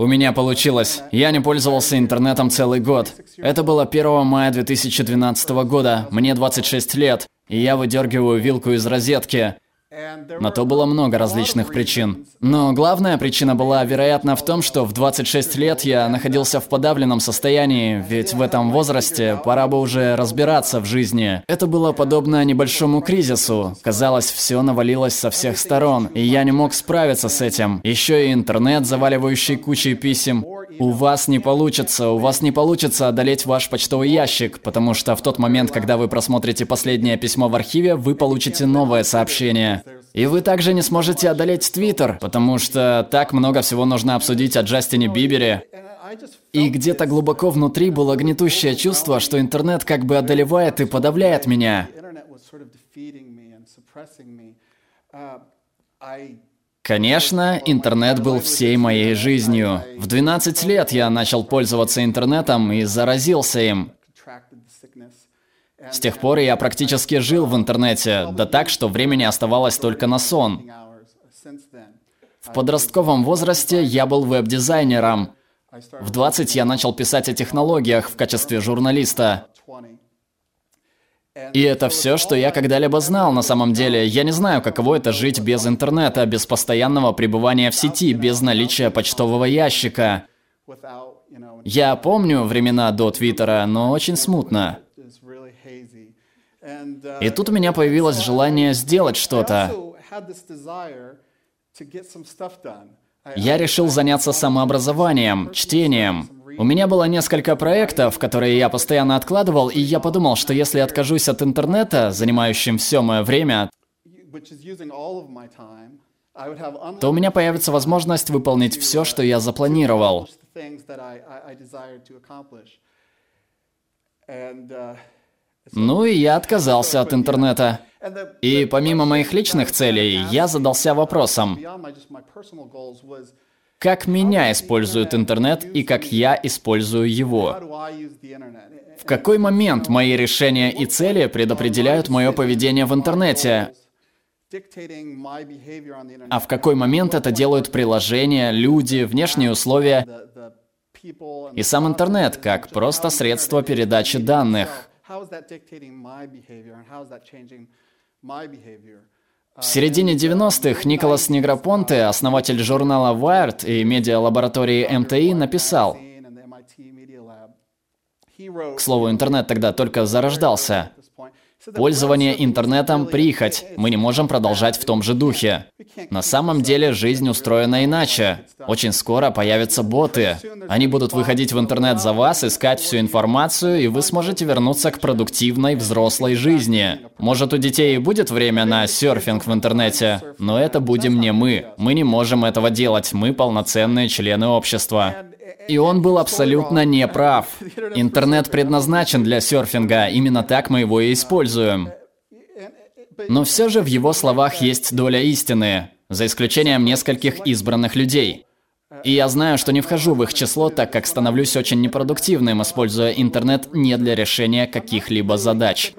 У меня получилось. Я не пользовался интернетом целый год. Это было 1 мая 2012 года. Мне 26 лет, и я выдергиваю вилку из розетки. На то было много различных причин. Но главная причина была, вероятно, в том, что в 26 лет я находился в подавленном состоянии, ведь в этом возрасте пора бы уже разбираться в жизни. Это было подобно небольшому кризису. Казалось, все навалилось со всех сторон, и я не мог справиться с этим. Еще и интернет, заваливающий кучей писем. У вас не получится, у вас не получится одолеть ваш почтовый ящик, потому что в тот момент, когда вы просмотрите последнее письмо в архиве, вы получите новое сообщение. И вы также не сможете одолеть Твиттер, потому что так много всего нужно обсудить о Джастине Бибере. И где-то глубоко внутри было гнетущее чувство, что интернет как бы одолевает и подавляет меня. Конечно, интернет был всей моей жизнью. В 12 лет я начал пользоваться интернетом и заразился им. С тех пор я практически жил в интернете, да так, что времени оставалось только на сон. В подростковом возрасте я был веб-дизайнером. В 20 я начал писать о технологиях в качестве журналиста. И это все, что я когда-либо знал на самом деле. Я не знаю, каково это жить без интернета, без постоянного пребывания в сети, без наличия почтового ящика. Я помню времена до Твиттера, но очень смутно. И тут у меня появилось желание сделать что-то. Я решил заняться самообразованием, чтением. У меня было несколько проектов, которые я постоянно откладывал, и я подумал, что если откажусь от интернета, занимающим все мое время, то у меня появится возможность выполнить все, что я запланировал. Ну и я отказался от интернета. И помимо моих личных целей, я задался вопросом, как меня использует интернет и как я использую его. В какой момент мои решения и цели предопределяют мое поведение в интернете? А в какой момент это делают приложения, люди, внешние условия и сам интернет, как просто средство передачи данных? В середине 90-х Николас Негропонте, основатель журнала Wired и медиалаборатории МТИ, написал, к слову, интернет тогда только зарождался. Пользование интернетом – прихоть. Мы не можем продолжать в том же духе. На самом деле жизнь устроена иначе. Очень скоро появятся боты. Они будут выходить в интернет за вас, искать всю информацию, и вы сможете вернуться к продуктивной взрослой жизни. Может, у детей и будет время на серфинг в интернете, но это будем не мы. Мы не можем этого делать. Мы полноценные члены общества. И он был абсолютно неправ. Интернет предназначен для серфинга, именно так мы его и используем. Но все же в его словах есть доля истины, за исключением нескольких избранных людей. И я знаю, что не вхожу в их число, так как становлюсь очень непродуктивным, используя интернет не для решения каких-либо задач.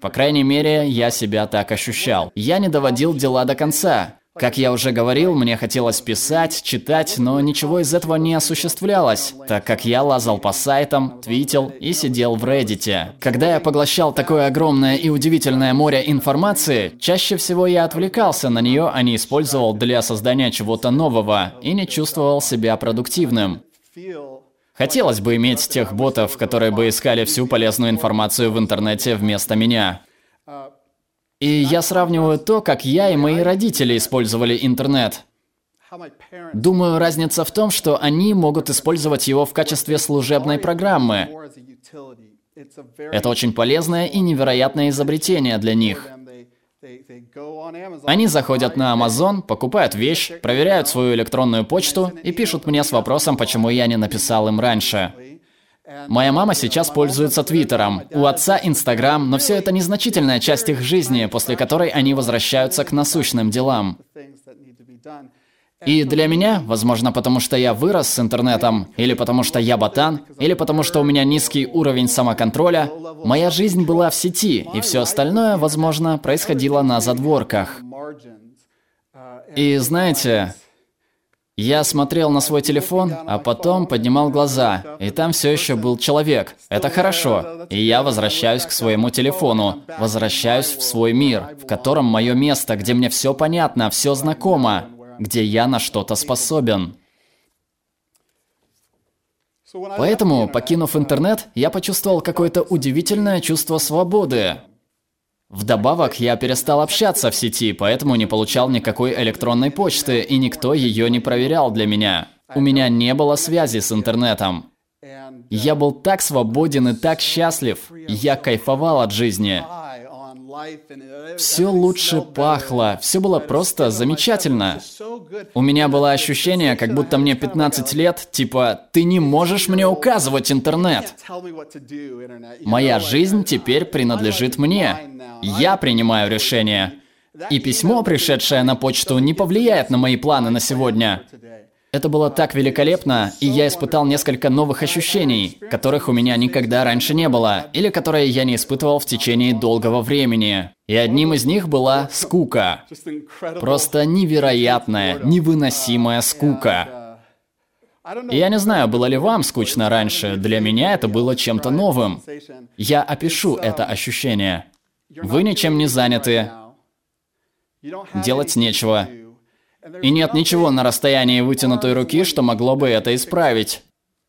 По крайней мере, я себя так ощущал. Я не доводил дела до конца. Как я уже говорил, мне хотелось писать, читать, но ничего из этого не осуществлялось, так как я лазал по сайтам, твитил и сидел в Reddit. Когда я поглощал такое огромное и удивительное море информации, чаще всего я отвлекался на нее, а не использовал для создания чего-то нового и не чувствовал себя продуктивным. Хотелось бы иметь тех ботов, которые бы искали всю полезную информацию в интернете вместо меня. И я сравниваю то, как я и мои родители использовали интернет. Думаю, разница в том, что они могут использовать его в качестве служебной программы. Это очень полезное и невероятное изобретение для них. Они заходят на Amazon, покупают вещь, проверяют свою электронную почту и пишут мне с вопросом, почему я не написал им раньше. Моя мама сейчас пользуется Твиттером, у отца Инстаграм, но все это незначительная часть их жизни, после которой они возвращаются к насущным делам. И для меня, возможно, потому что я вырос с интернетом, или потому что я ботан, или потому что у меня низкий уровень самоконтроля, моя жизнь была в сети, и все остальное, возможно, происходило на задворках. И знаете, Я смотрел на свой телефон, а потом поднимал глаза, и там все еще был человек. Это хорошо. И я возвращаюсь к своему телефону, возвращаюсь в свой мир, в котором мое место, где мне все понятно, все знакомо, где я на что-то способен. Поэтому, покинув интернет, я почувствовал какое-то удивительное чувство свободы. Вдобавок, я перестал общаться в сети, поэтому не получал никакой электронной почты, и никто ее не проверял для меня. У меня не было связи с интернетом. Я был так свободен и так счастлив. Я кайфовал от жизни. Все лучше пахло, все было просто замечательно. У меня было ощущение, как будто мне 15 лет, типа, ты не можешь мне указывать интернет. Моя жизнь теперь принадлежит мне. Я принимаю решения. И письмо, пришедшее на почту, не повлияет на мои планы на сегодня. Это было так великолепно, и я испытал несколько новых ощущений, которых у меня никогда раньше не было, или которые я не испытывал в течение долгого времени. И одним из них была скука. Просто невероятная, невыносимая скука. Я не знаю, было ли вам скучно раньше, для меня это было чем-то новым. Я опишу это ощущение. Вы ничем не заняты, делать нечего, и нет ничего на расстоянии вытянутой руки, что могло бы это исправить.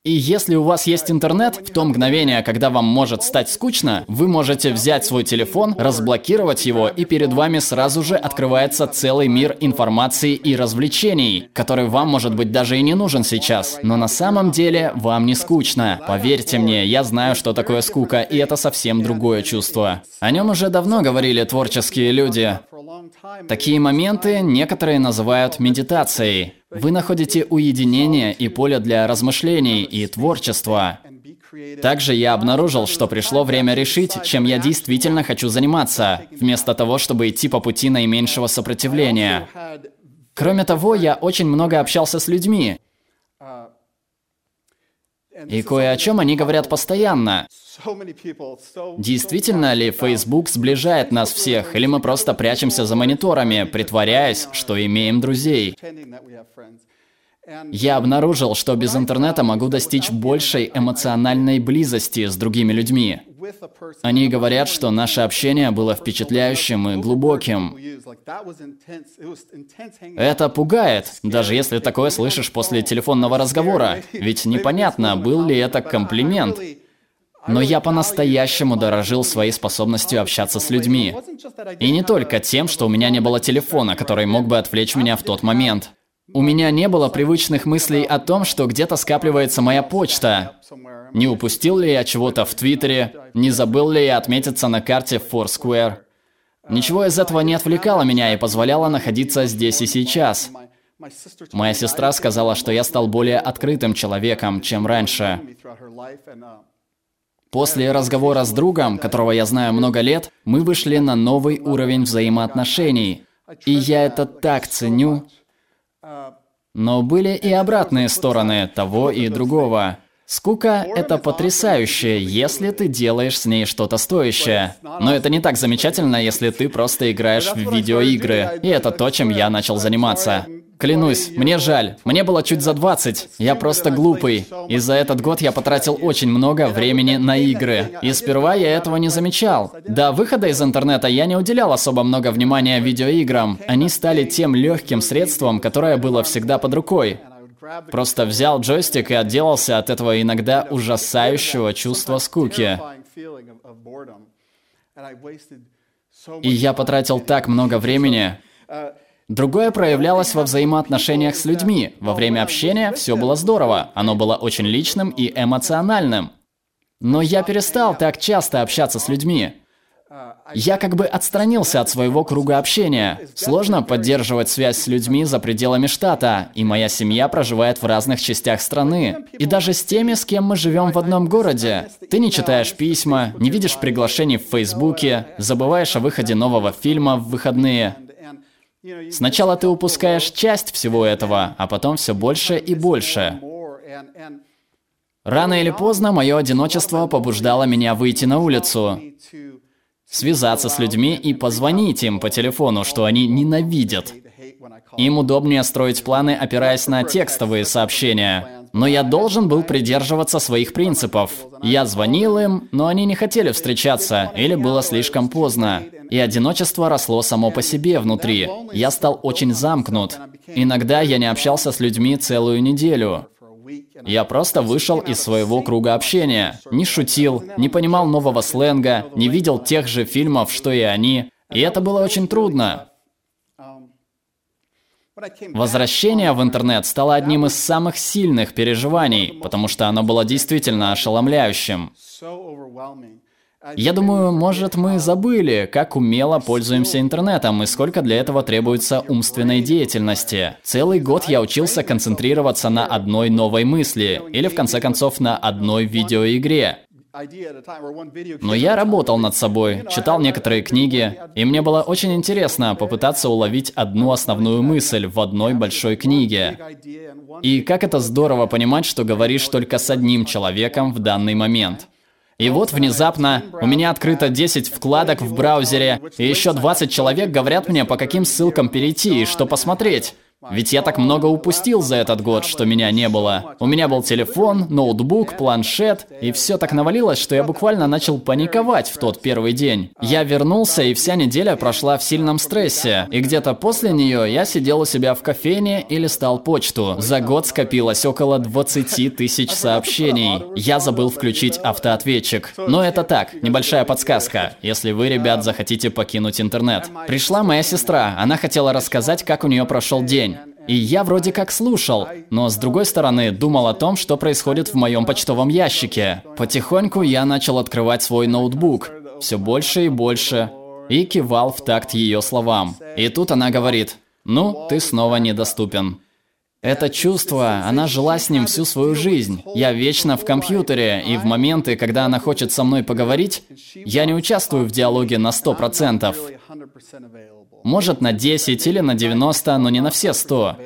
И если у вас есть интернет, в то мгновение, когда вам может стать скучно, вы можете взять свой телефон, разблокировать его, и перед вами сразу же открывается целый мир информации и развлечений, который вам, может быть, даже и не нужен сейчас. Но на самом деле вам не скучно. Поверьте мне, я знаю, что такое скука, и это совсем другое чувство. О нем уже давно говорили творческие люди. Такие моменты некоторые называют медитацией. Вы находите уединение и поле для размышлений и творчества. Также я обнаружил, что пришло время решить, чем я действительно хочу заниматься, вместо того, чтобы идти по пути наименьшего сопротивления. Кроме того, я очень много общался с людьми. И кое о чем они говорят постоянно. Действительно ли Facebook сближает нас всех, или мы просто прячемся за мониторами, притворяясь, что имеем друзей? Я обнаружил, что без интернета могу достичь большей эмоциональной близости с другими людьми. Они говорят, что наше общение было впечатляющим и глубоким. Это пугает, даже если такое слышишь после телефонного разговора. Ведь непонятно, был ли это комплимент. Но я по-настоящему дорожил своей способностью общаться с людьми. И не только тем, что у меня не было телефона, который мог бы отвлечь меня в тот момент. У меня не было привычных мыслей о том, что где-то скапливается моя почта. Не упустил ли я чего-то в Твиттере? Не забыл ли я отметиться на карте Foursquare? Ничего из этого не отвлекало меня и позволяло находиться здесь и сейчас. Моя сестра сказала, что я стал более открытым человеком, чем раньше. После разговора с другом, которого я знаю много лет, мы вышли на новый уровень взаимоотношений. И я это так ценю. Но были и обратные стороны того и другого. Скука – это потрясающе, если ты делаешь с ней что-то стоящее. Но это не так замечательно, если ты просто играешь в видеоигры. И это то, чем я начал заниматься. Клянусь, мне жаль. Мне было чуть за 20. Я просто глупый. И за этот год я потратил очень много времени на игры. И сперва я этого не замечал. До выхода из интернета я не уделял особо много внимания видеоиграм. Они стали тем легким средством, которое было всегда под рукой. Просто взял джойстик и отделался от этого иногда ужасающего чувства скуки. И я потратил так много времени. Другое проявлялось во взаимоотношениях с людьми. Во время общения все было здорово, оно было очень личным и эмоциональным. Но я перестал так часто общаться с людьми. Я как бы отстранился от своего круга общения. Сложно поддерживать связь с людьми за пределами штата, и моя семья проживает в разных частях страны. И даже с теми, с кем мы живем в одном городе. Ты не читаешь письма, не видишь приглашений в Фейсбуке, забываешь о выходе нового фильма в выходные. Сначала ты упускаешь часть всего этого, а потом все больше и больше. Рано или поздно мое одиночество побуждало меня выйти на улицу, связаться с людьми и позвонить им по телефону, что они ненавидят. Им удобнее строить планы, опираясь на текстовые сообщения. Но я должен был придерживаться своих принципов. Я звонил им, но они не хотели встречаться, или было слишком поздно. И одиночество росло само по себе внутри. Я стал очень замкнут. Иногда я не общался с людьми целую неделю. Я просто вышел из своего круга общения. Не шутил, не понимал нового сленга, не видел тех же фильмов, что и они. И это было очень трудно. Возвращение в интернет стало одним из самых сильных переживаний, потому что оно было действительно ошеломляющим. Я думаю, может, мы забыли, как умело пользуемся интернетом и сколько для этого требуется умственной деятельности. Целый год я учился концентрироваться на одной новой мысли, или в конце концов на одной видеоигре. Но я работал над собой, читал некоторые книги, и мне было очень интересно попытаться уловить одну основную мысль в одной большой книге. И как это здорово понимать, что говоришь только с одним человеком в данный момент. И вот внезапно у меня открыто 10 вкладок в браузере, и еще 20 человек говорят мне, по каким ссылкам перейти и что посмотреть. Ведь я так много упустил за этот год, что меня не было. У меня был телефон, ноутбук, планшет, и все так навалилось, что я буквально начал паниковать в тот первый день. Я вернулся, и вся неделя прошла в сильном стрессе. И где-то после нее я сидел у себя в кофейне и листал почту. За год скопилось около 20 тысяч сообщений. Я забыл включить автоответчик. Но это так, небольшая подсказка, если вы, ребят, захотите покинуть интернет. Пришла моя сестра, она хотела рассказать, как у нее прошел день. И я вроде как слушал, но с другой стороны думал о том, что происходит в моем почтовом ящике. Потихоньку я начал открывать свой ноутбук, все больше и больше, и кивал в такт ее словам. И тут она говорит, ну, ты снова недоступен. Это чувство, она жила с ним всю свою жизнь. Я вечно в компьютере, и в моменты, когда она хочет со мной поговорить, я не участвую в диалоге на 100%. Может на 10 или на 90, но не на все 100.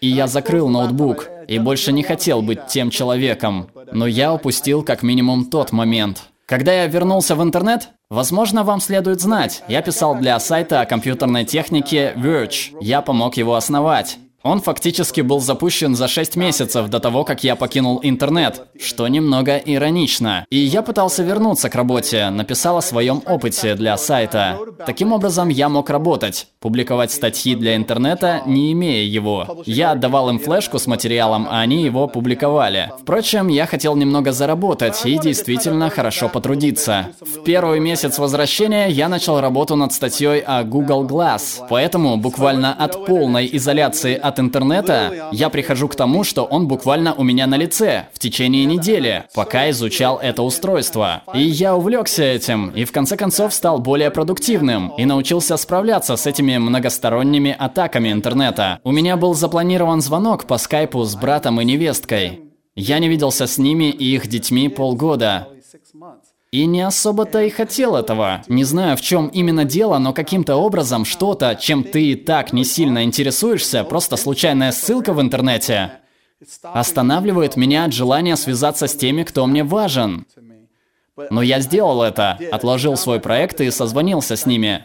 И я закрыл ноутбук, и больше не хотел быть тем человеком. Но я упустил как минимум тот момент. Когда я вернулся в интернет, возможно, вам следует знать, я писал для сайта о компьютерной технике Verge. Я помог его основать. Он фактически был запущен за 6 месяцев до того, как я покинул интернет, что немного иронично. И я пытался вернуться к работе, написал о своем опыте для сайта. Таким образом, я мог работать, публиковать статьи для интернета, не имея его. Я отдавал им флешку с материалом, а они его публиковали. Впрочем, я хотел немного заработать и действительно хорошо потрудиться. В первый месяц возвращения я начал работу над статьей о Google Glass, поэтому буквально от полной изоляции от от интернета, я прихожу к тому, что он буквально у меня на лице в течение недели, пока изучал это устройство. И я увлекся этим, и в конце концов стал более продуктивным, и научился справляться с этими многосторонними атаками интернета. У меня был запланирован звонок по скайпу с братом и невесткой. Я не виделся с ними и их детьми полгода. И не особо-то и хотел этого. Не знаю, в чем именно дело, но каким-то образом что-то, чем ты и так не сильно интересуешься, просто случайная ссылка в интернете, останавливает меня от желания связаться с теми, кто мне важен. Но я сделал это, отложил свой проект и созвонился с ними.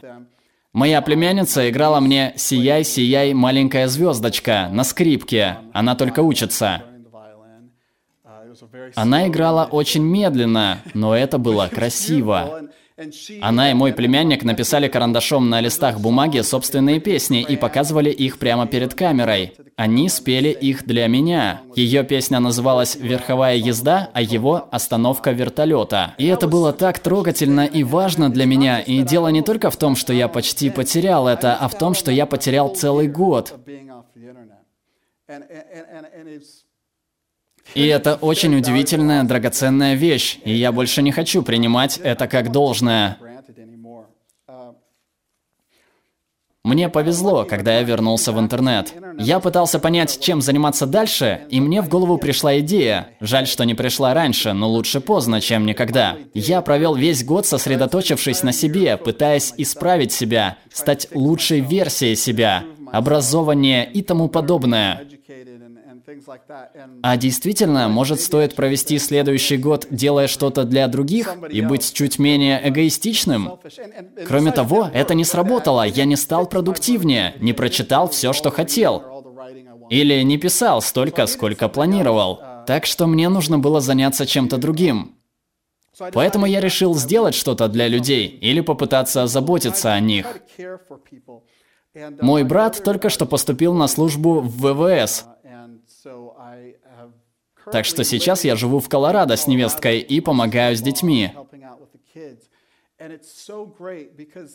Моя племянница играла мне «Сияй, сияй, маленькая звездочка» на скрипке. Она только учится. Она играла очень медленно, но это было красиво. Она и мой племянник написали карандашом на листах бумаги собственные песни и показывали их прямо перед камерой. Они спели их для меня. Ее песня называлась «Верховая езда», а его «Остановка вертолета». И это было так трогательно и важно для меня. И дело не только в том, что я почти потерял это, а в том, что я потерял целый год. И это очень удивительная, драгоценная вещь, и я больше не хочу принимать это как должное. Мне повезло, когда я вернулся в интернет. Я пытался понять, чем заниматься дальше, и мне в голову пришла идея. Жаль, что не пришла раньше, но лучше поздно, чем никогда. Я провел весь год, сосредоточившись на себе, пытаясь исправить себя, стать лучшей версией себя, образование и тому подобное. А действительно, может, стоит провести следующий год, делая что-то для других, и быть чуть менее эгоистичным? Кроме того, это не сработало, я не стал продуктивнее, не прочитал все, что хотел. Или не писал столько, сколько планировал. Так что мне нужно было заняться чем-то другим. Поэтому я решил сделать что-то для людей или попытаться заботиться о них. Мой брат только что поступил на службу в ВВС. Так что сейчас я живу в Колорадо с невесткой и помогаю с детьми.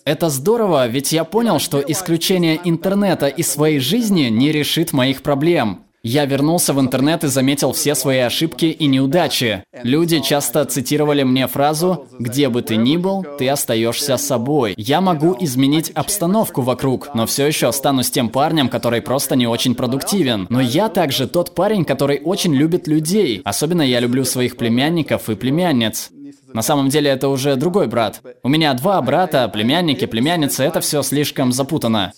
Это здорово, ведь я понял, что исключение интернета из своей жизни не решит моих проблем. Я вернулся в интернет и заметил все свои ошибки и неудачи. Люди часто цитировали мне фразу «Где бы ты ни был, ты остаешься собой». Я могу изменить обстановку вокруг, но все еще останусь тем парнем, который просто не очень продуктивен. Но я также тот парень, который очень любит людей. Особенно я люблю своих племянников и племянниц. На самом деле это уже другой брат. У меня два брата, племянники, племянницы, это все слишком запутано.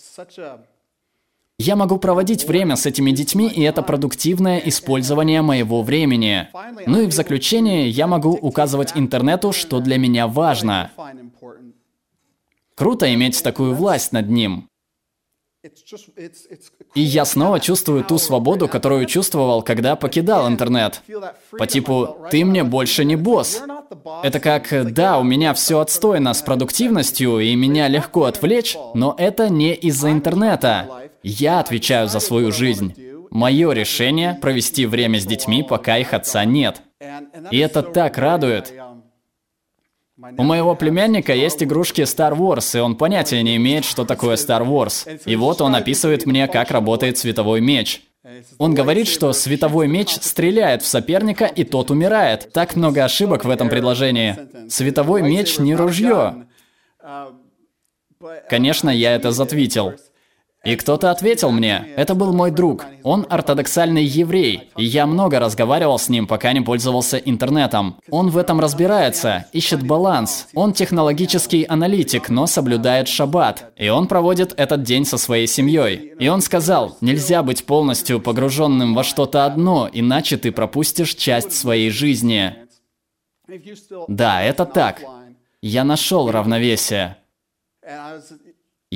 Я могу проводить время с этими детьми, и это продуктивное использование моего времени. Ну и в заключение я могу указывать интернету, что для меня важно. Круто иметь такую власть над ним. И я снова чувствую ту свободу, которую чувствовал, когда покидал интернет. По типу «ты мне больше не босс». Это как «да, у меня все отстойно с продуктивностью, и меня легко отвлечь, но это не из-за интернета. Я отвечаю за свою жизнь. Мое решение – провести время с детьми, пока их отца нет. И это так радует. У моего племянника есть игрушки Star Wars, и он понятия не имеет, что такое Star Wars. И вот он описывает мне, как работает световой меч. Он говорит, что световой меч стреляет в соперника, и тот умирает. Так много ошибок в этом предложении. Световой меч не ружье. Конечно, я это затвитил. И кто-то ответил мне, это был мой друг, он ортодоксальный еврей, и я много разговаривал с ним, пока не пользовался интернетом. Он в этом разбирается, ищет баланс. Он технологический аналитик, но соблюдает шаббат. И он проводит этот день со своей семьей. И он сказал, нельзя быть полностью погруженным во что-то одно, иначе ты пропустишь часть своей жизни. Да, это так. Я нашел равновесие.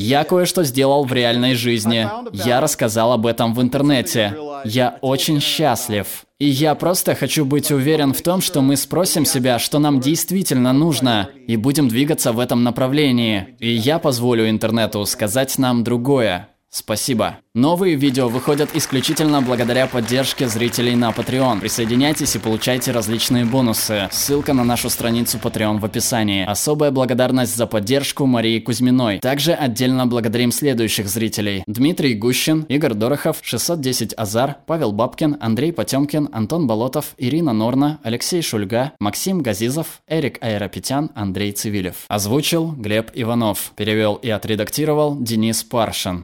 Я кое-что сделал в реальной жизни. Я рассказал об этом в интернете. Я очень счастлив. И я просто хочу быть уверен в том, что мы спросим себя, что нам действительно нужно, и будем двигаться в этом направлении. И я позволю интернету сказать нам другое. Спасибо. Новые видео выходят исключительно благодаря поддержке зрителей на Patreon. Присоединяйтесь и получайте различные бонусы. Ссылка на нашу страницу Patreon в описании. Особая благодарность за поддержку Марии Кузьминой. Также отдельно благодарим следующих зрителей. Дмитрий Гущин, Игорь Дорохов, 610 Азар, Павел Бабкин, Андрей Потемкин, Антон Болотов, Ирина Норна, Алексей Шульга, Максим Газизов, Эрик Аэропетян, Андрей Цивилев. Озвучил Глеб Иванов. Перевел и отредактировал Денис Паршин.